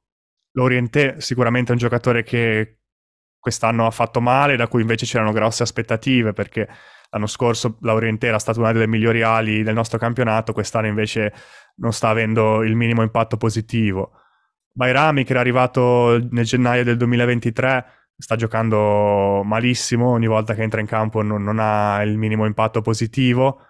A: Lorientè sicuramente è un giocatore che quest'anno ha fatto male da cui invece c'erano grosse aspettative perché l'anno scorso Laurientè era stata una delle migliori ali del nostro campionato quest'anno invece non sta avendo il minimo impatto positivo Bairami che era arrivato nel gennaio del 2023 sta giocando malissimo, ogni volta che entra in campo non, non ha il minimo impatto positivo.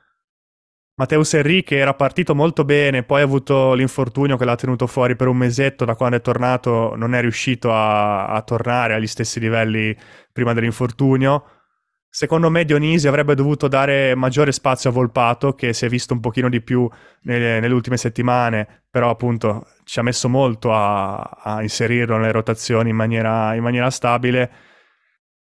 A: Matteus Enrique era partito molto bene, poi ha avuto l'infortunio che l'ha tenuto fuori per un mesetto, da quando è tornato non è riuscito a, a tornare agli stessi livelli prima dell'infortunio. Secondo me Dionisi avrebbe dovuto dare maggiore spazio a Volpato, che si è visto un pochino di più nelle, nelle ultime settimane, però appunto ci ha messo molto a, a inserirlo nelle rotazioni in maniera, in maniera stabile.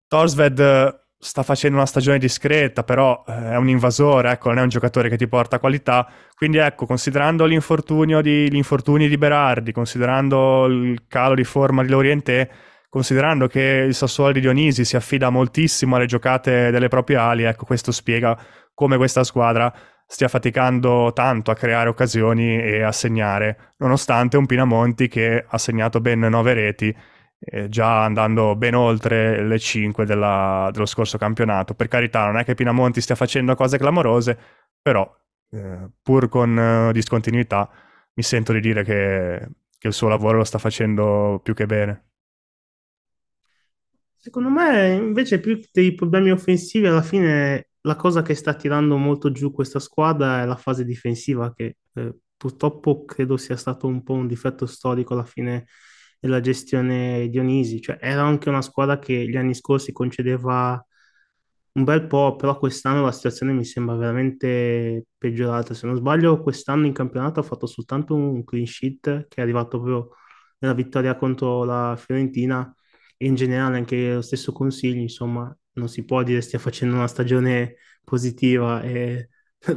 A: Torsved sta facendo una stagione discreta, però eh, è un invasore, ecco, non è un giocatore che ti porta qualità. Quindi ecco, considerando l'infortunio di, gli infortuni di Berardi, considerando il calo di forma di Lorientè, considerando che il Sassuolo di Dionisi si affida moltissimo alle giocate delle proprie ali, ecco, questo spiega come questa squadra stia faticando tanto a creare occasioni e a segnare, nonostante un Pinamonti che ha segnato ben nove reti, eh, già andando ben oltre le cinque della, dello scorso campionato. Per carità, non è che Pinamonti stia facendo cose clamorose, però eh, pur con eh, discontinuità mi sento di dire che, che il suo lavoro lo sta facendo più che bene.
B: Secondo me, invece, più dei problemi offensivi, alla fine la cosa che sta tirando molto giù questa squadra è la fase difensiva, che eh, purtroppo credo sia stato un po' un difetto storico alla fine della gestione Dionisi. Cioè, era anche una squadra che gli anni scorsi concedeva un bel po', però quest'anno la situazione mi sembra veramente peggiorata. Se non sbaglio, quest'anno in campionato ha fatto soltanto un clean sheet che è arrivato proprio nella vittoria contro la Fiorentina e in generale anche lo stesso Consiglio, insomma, non si può dire stia facendo una stagione positiva. E,
A: tra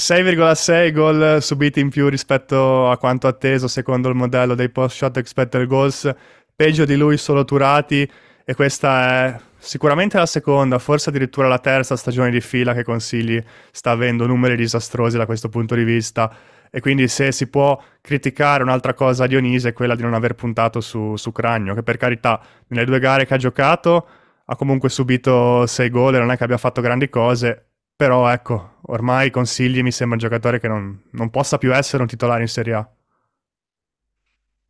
A: 6,6 gol subiti in più rispetto a quanto atteso secondo il modello dei post shot expected goals, peggio di lui solo Turati e questa è sicuramente la seconda, forse addirittura la terza stagione di fila che Consigli sta avendo numeri disastrosi da questo punto di vista. E quindi se si può criticare un'altra cosa a Dionise è quella di non aver puntato su, su Cragno, che per carità nelle due gare che ha giocato ha comunque subito sei gol e non è che abbia fatto grandi cose, però ecco, ormai Consigli mi sembra un giocatore che non, non possa più essere un titolare in Serie A.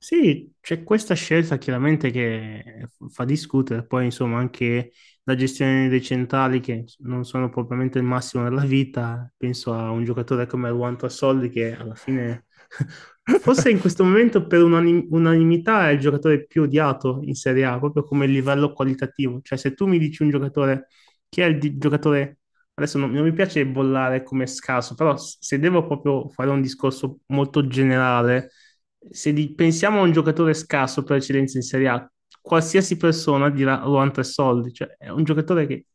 B: Sì, c'è questa scelta chiaramente che fa discutere, poi insomma anche la gestione dei centrali che non sono propriamente il massimo della vita, penso a un giocatore come Juan Soldi che alla fine forse in questo momento per unanim- unanimità è il giocatore più odiato in Serie A, proprio come livello qualitativo, cioè se tu mi dici un giocatore, chi è il di- giocatore, adesso non, non mi piace bollare come scarso, però se devo proprio fare un discorso molto generale, se di- pensiamo a un giocatore scarso per eccellenza in Serie A, qualsiasi persona dirà Luan tre soldi, cioè è un giocatore che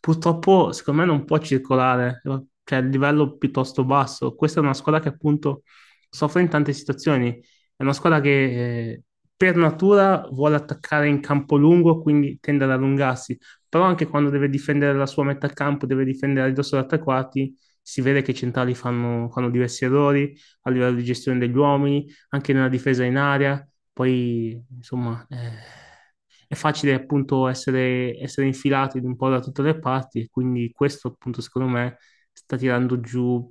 B: purtroppo secondo me non può circolare, cioè a livello piuttosto basso. Questa è una squadra che appunto soffre in tante situazioni, è una squadra che eh, per natura vuole attaccare in campo lungo, quindi tende ad allungarsi, però anche quando deve difendere la sua metà campo, deve difendere a ridosso da tre quarti, si vede che i centrali fanno, fanno diversi errori a livello di gestione degli uomini, anche nella difesa in area. Poi insomma eh, è facile appunto essere, essere infilati un po' da tutte le parti, quindi questo appunto secondo me sta tirando giù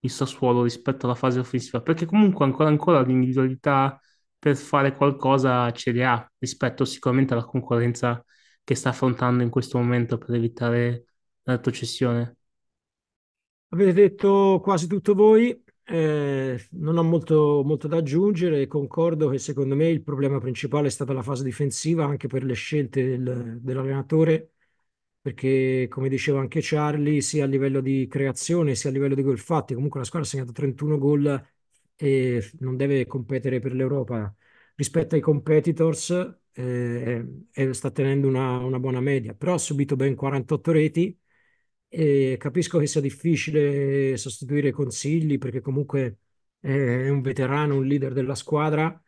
B: il Sassuolo rispetto alla fase offensiva, perché comunque ancora ancora l'individualità per fare qualcosa ce le ha rispetto sicuramente alla concorrenza che sta affrontando in questo momento per evitare la retrocessione.
C: Avete detto quasi tutto voi, eh, non ho molto, molto da aggiungere, concordo che secondo me il problema principale è stata la fase difensiva anche per le scelte del, dell'allenatore, perché come diceva anche Charlie, sia a livello di creazione sia a livello di gol fatti, comunque la squadra ha segnato 31 gol e non deve competere per l'Europa rispetto ai competitors eh, eh, sta tenendo una, una, buona media, però ha subito ben 48 reti e capisco che sia difficile sostituire Consigli perché comunque è un veterano, un leader della squadra,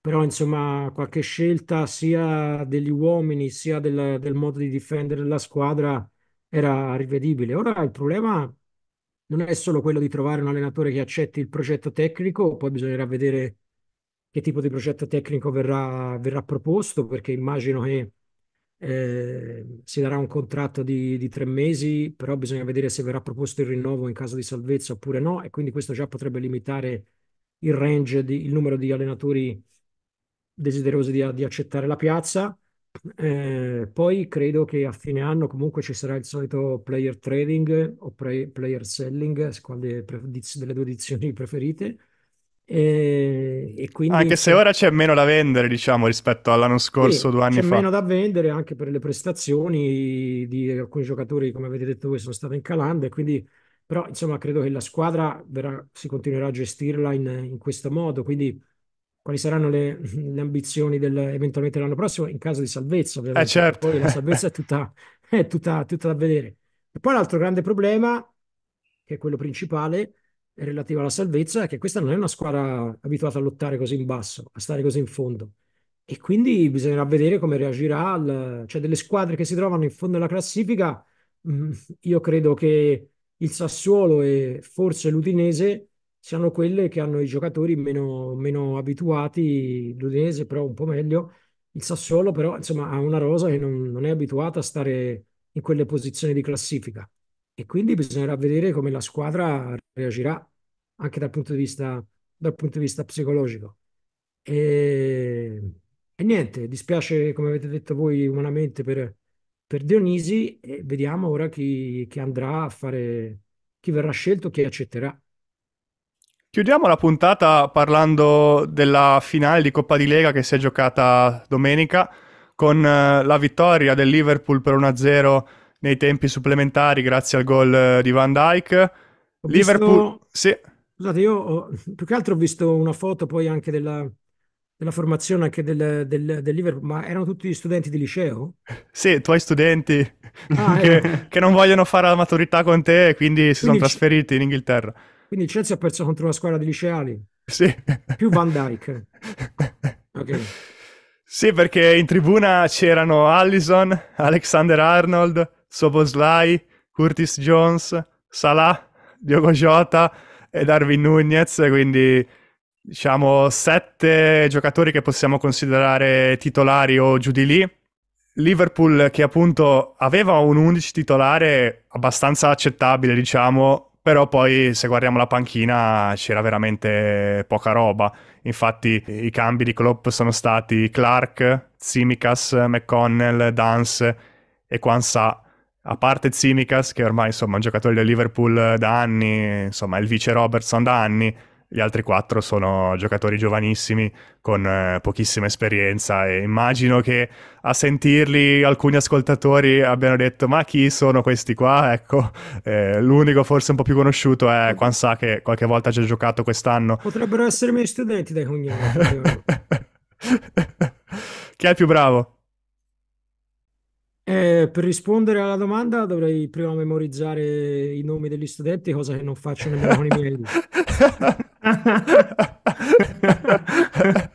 C: però insomma qualche scelta sia degli uomini sia del, del modo di difendere la squadra era rivedibile. Ora il problema non è solo quello di trovare un allenatore che accetti il progetto tecnico, poi bisognerà vedere che tipo di progetto tecnico verrà, verrà proposto, perché immagino che eh, si darà un contratto di, di, tre mesi, però bisogna vedere se verrà proposto il rinnovo in caso di salvezza oppure no, e quindi questo già potrebbe limitare il range, di, il numero di allenatori desiderosi di, di accettare la piazza. Eh, poi credo che a fine anno comunque ci sarà il solito player trading o player selling, secondo delle due edizioni preferite. E, e quindi,
A: anche se ora c'è meno da vendere, diciamo, rispetto all'anno scorso,
C: sì,
A: due anni
C: c'è
A: fa.
C: C'è meno da vendere anche per le prestazioni di alcuni giocatori, come avete detto voi, sono stati in calanda. Quindi, però, insomma, credo che la squadra verrà, si continuerà a gestirla in, in questo modo. Quindi quali saranno le, le ambizioni del, eventualmente l'anno prossimo in caso di salvezza, ovviamente.
A: Eh certo.
C: Poi la salvezza è tutta, è tutta, tutta da vedere. E poi l'altro grande problema, che è quello principale, è relativo alla salvezza, è che questa non è una squadra abituata a lottare così in basso, a stare così in fondo. E quindi bisognerà vedere come reagirà. Al, cioè, delle squadre che si trovano in fondo alla classifica, mm, io credo che il Sassuolo e forse l'Udinese siano quelle che hanno i giocatori meno, meno abituati, l'Udinese però un po' meglio, il Sassuolo però insomma ha una rosa che non, non è abituata a stare in quelle posizioni di classifica e quindi bisognerà vedere come la squadra reagirà anche dal punto di vista, punto di vista psicologico. E, e niente, dispiace come avete detto voi umanamente per, per Dionisi e vediamo ora chi, chi andrà a fare, chi verrà scelto, chi accetterà.
A: Chiudiamo la puntata parlando della finale di Coppa di Lega che si è giocata domenica con eh, la vittoria del Liverpool per 1-0 nei tempi supplementari grazie al gol eh, di Van Dyke.
C: Ho Liverpool, visto... sì. Scusate, io ho... più che altro ho visto una foto poi anche della, della formazione anche del, del, del, Liverpool, ma erano tutti studenti di liceo?
A: Sì, tuoi studenti ah, che, eh. che, non vogliono fare la maturità con te e quindi si quindi sono trasferiti in Inghilterra.
C: Quindi il Chelsea ha perso contro una squadra di liceali.
A: Sì.
C: Più Van Dyke. Ok.
A: Sì, perché in tribuna c'erano Allison, Alexander Arnold, Soboslai, Curtis Jones, Salah, Diogo Jota e Darwin Nunez, quindi diciamo sette giocatori che possiamo considerare titolari o giù di lì. Liverpool che appunto aveva un 11 titolare abbastanza accettabile, diciamo, però poi se guardiamo la panchina c'era veramente poca roba. Infatti i cambi di Klopp sono stati Clark, Tsimikas, McConnell, Dance e Kwanzaa. A parte Tsimikas, che ormai insomma è un giocatore del Liverpool da anni, insomma è il vice Robertson da anni, gli altri quattro sono giocatori giovanissimi con eh, pochissima esperienza e immagino che a sentirli alcuni ascoltatori abbiano detto ma chi sono questi qua? Ecco, eh, l'unico forse un po' più conosciuto è Quansà che qualche volta ha già giocato quest'anno.
C: Potrebbero essere i miei studenti dai cognomi.
A: chi è il più bravo?
C: Eh, per rispondere alla domanda dovrei prima memorizzare i nomi degli studenti, cosa che non faccio nemmeno con i miei.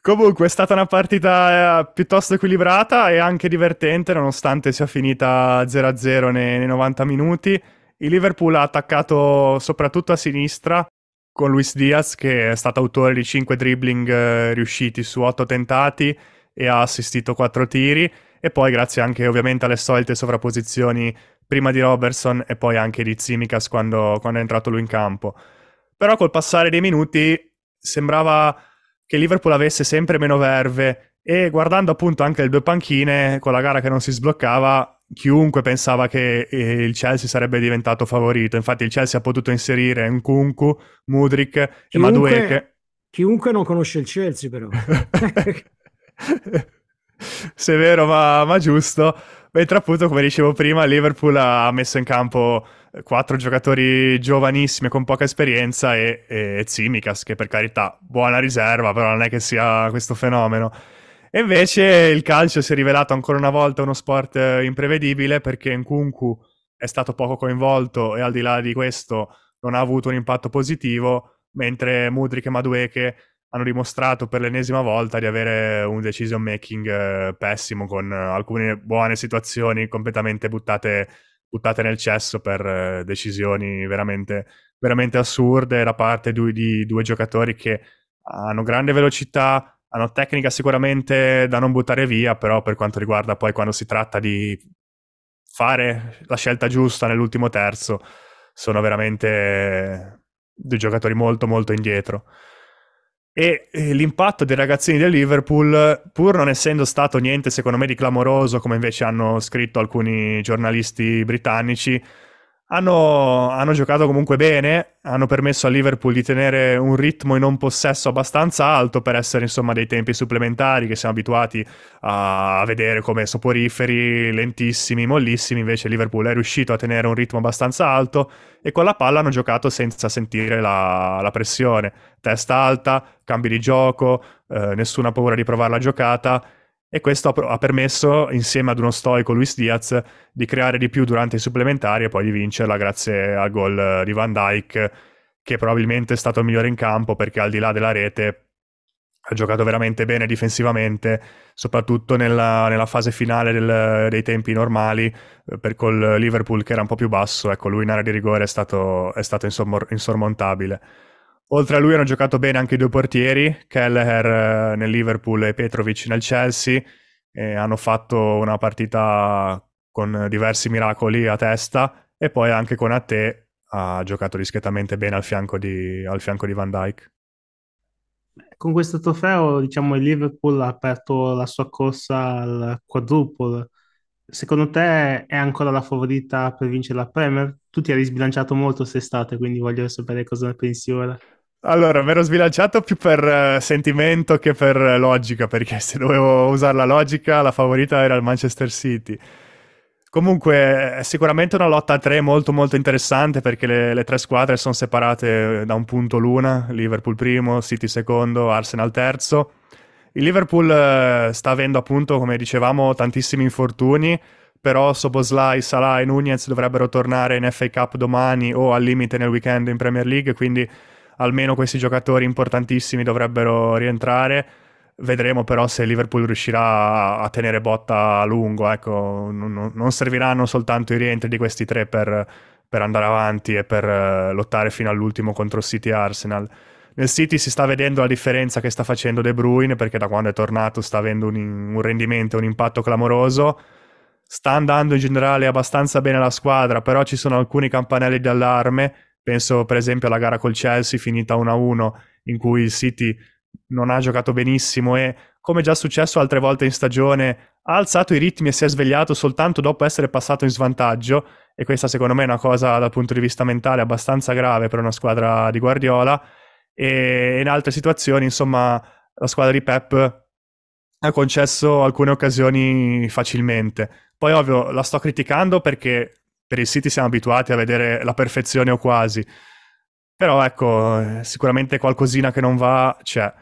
A: Comunque è stata una partita eh, piuttosto equilibrata e anche divertente nonostante sia finita 0-0 nei, nei 90 minuti. Il Liverpool ha attaccato soprattutto a sinistra con Luis Diaz che è stato autore di 5 dribbling eh, riusciti su 8 tentati e ha assistito 4 tiri e poi grazie anche ovviamente alle solite sovrapposizioni prima di Robertson e poi anche di Tsimikas quando, quando è entrato lui in campo. Però col passare dei minuti sembrava che Liverpool avesse sempre meno verve e guardando appunto anche le due panchine con la gara che non si sbloccava chiunque pensava che eh, il Chelsea sarebbe diventato favorito. Infatti il Chelsea ha potuto inserire Nkunku, Mudrik chiunque, e Madueke.
C: chiunque non conosce il Chelsea però.
A: Severo ma, ma giusto mentre appunto come dicevo prima Liverpool ha messo in campo quattro giocatori giovanissimi con poca esperienza e, e Tsimikas, che per carità, buona riserva, però non è che sia questo fenomeno. E invece il calcio si è rivelato ancora una volta uno sport imprevedibile perché Nkunku è stato poco coinvolto e al di là di questo non ha avuto un impatto positivo, mentre Mudrik e Madueke hanno dimostrato per l'ennesima volta di avere un decision making eh, pessimo con alcune buone situazioni completamente buttate, buttate nel cesso per eh, decisioni veramente, veramente, assurde da parte di, di due giocatori che hanno grande velocità, hanno tecnica sicuramente da non buttare via, però per quanto riguarda poi quando si tratta di fare la scelta giusta nell'ultimo terzo, sono veramente due giocatori molto molto indietro e l'impatto dei ragazzini del Liverpool, pur non essendo stato niente secondo me di clamoroso, come invece hanno scritto alcuni giornalisti britannici, hanno, hanno, giocato comunque bene, hanno permesso al Liverpool di tenere un ritmo in non possesso abbastanza alto per essere insomma dei tempi supplementari che siamo abituati a, vedere come soporiferi, lentissimi, mollissimi, invece Liverpool è riuscito a tenere un ritmo abbastanza alto e con la palla hanno giocato senza sentire la, la pressione, testa alta, cambi di gioco, eh, nessuna paura di provare la giocata e questo ha permesso, insieme ad uno stoico Luis Diaz, di creare di più durante i supplementari e poi di vincerla grazie al gol di Van Dyke, che probabilmente è stato il migliore in campo perché al di là della rete ha giocato veramente bene difensivamente, soprattutto nella, nella fase finale del, dei tempi normali, eh, per col Liverpool che era un po' più basso, ecco lui in area di rigore è stato, è stato insormontabile. Oltre a lui hanno giocato bene anche i due portieri, Kelleher eh, nel Liverpool e Petrovic nel Chelsea, e hanno fatto una partita con diversi miracoli a testa e poi anche con Atte ha giocato discretamente bene al fianco di, al fianco di Van Dyke.
B: Con questo trofeo, diciamo, il Liverpool ha aperto la sua corsa al quadruple. Secondo te è ancora la favorita per vincere la Premier? Tu ti hai sbilanciato molto quest'estate, quindi voglio sapere cosa ne pensi ora.
A: Allora, mi ero sbilanciato più per uh, sentimento che per uh, logica, perché se dovevo usare la logica, la favorita era il Manchester City. Comunque, è sicuramente una lotta a tre molto molto interessante perché le, le, tre squadre sono separate da un punto l'una, Liverpool primo, City secondo, Arsenal terzo. Il Liverpool sta avendo appunto, come dicevamo, tantissimi infortuni, però Soboslai, Salah e Nunez dovrebbero tornare in FA Cup domani o al limite nel weekend in Premier League, quindi almeno questi giocatori importantissimi dovrebbero rientrare. Vedremo però se Liverpool riuscirà a tenere botta a lungo. Ecco, non, serviranno soltanto i rientri di questi tre per, per andare avanti e per uh, lottare fino all'ultimo contro City e Arsenal. Nel City si sta vedendo la differenza che sta facendo De Bruyne perché da quando è tornato sta avendo un, un rendimento, un impatto clamoroso. Sta andando in generale abbastanza bene la squadra, però ci sono alcuni campanelli d'allarme Penso per esempio alla gara col Chelsea finita 1-1 in cui il City non ha giocato benissimo e come già successo altre volte in stagione ha alzato i ritmi e si è svegliato soltanto dopo essere passato in svantaggio e questa secondo me è una cosa dal punto di vista mentale abbastanza grave per una squadra di Guardiola e in altre situazioni insomma la squadra di Pep ha concesso alcune occasioni facilmente. Poi ovvio la sto criticando perché per il City siamo abituati a vedere la perfezione o quasi. Però ecco, sicuramente qualcosina che non va c'è.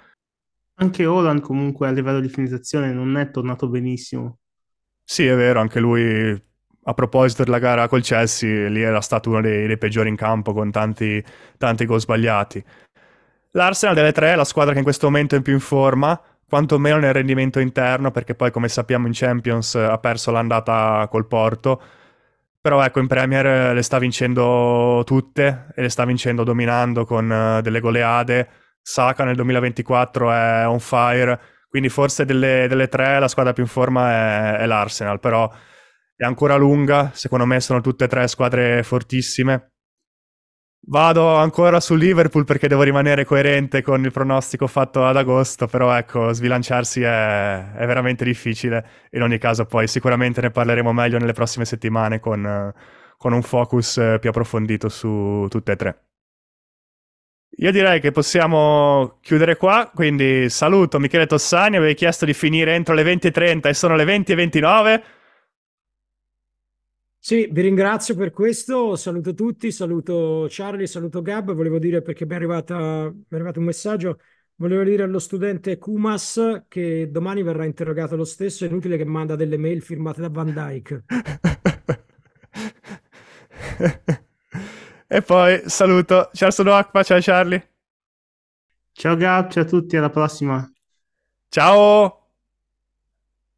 B: Anche Holland comunque a livello di finalizzazione non è tornato benissimo.
A: Sì, è vero, anche lui a proposito della gara col Chelsea, lì era stato uno dei, dei peggiori in campo con tanti, tanti gol sbagliati. L'Arsenal delle tre è la squadra che in questo momento è più in forma, quantomeno nel rendimento interno, perché poi come sappiamo in Champions ha perso l'andata col Porto però ecco, in Premier le sta vincendo tutte e le sta vincendo dominando con uh, delle goleade. Saka nel 2024 è on fire, quindi forse delle, delle tre la squadra più in forma è, è l'Arsenal, però è ancora lunga, secondo me sono tutte e tre squadre fortissime Vado ancora su Liverpool perché devo rimanere coerente con il pronostico fatto ad agosto, però ecco, sbilanciarsi è, è veramente difficile. In ogni caso poi sicuramente ne parleremo meglio nelle prossime settimane con, con un focus più approfondito su tutte e tre. Io direi che possiamo chiudere qua, quindi saluto Michele Tossani, avevi chiesto di finire entro le 20.30 e sono le 20.29.
C: Sì, vi ringrazio per questo, saluto tutti, saluto Charlie, saluto Gab, volevo dire perché mi è, arrivata, mi è arrivato un messaggio, volevo dire allo studente Kumas che domani verrà interrogato lo stesso, è inutile che manda delle mail firmate da Van Dyke.
A: e poi saluto, ciao sono Akpa, ciao Charlie.
B: Ciao Gab, ciao a tutti, alla prossima.
A: Ciao!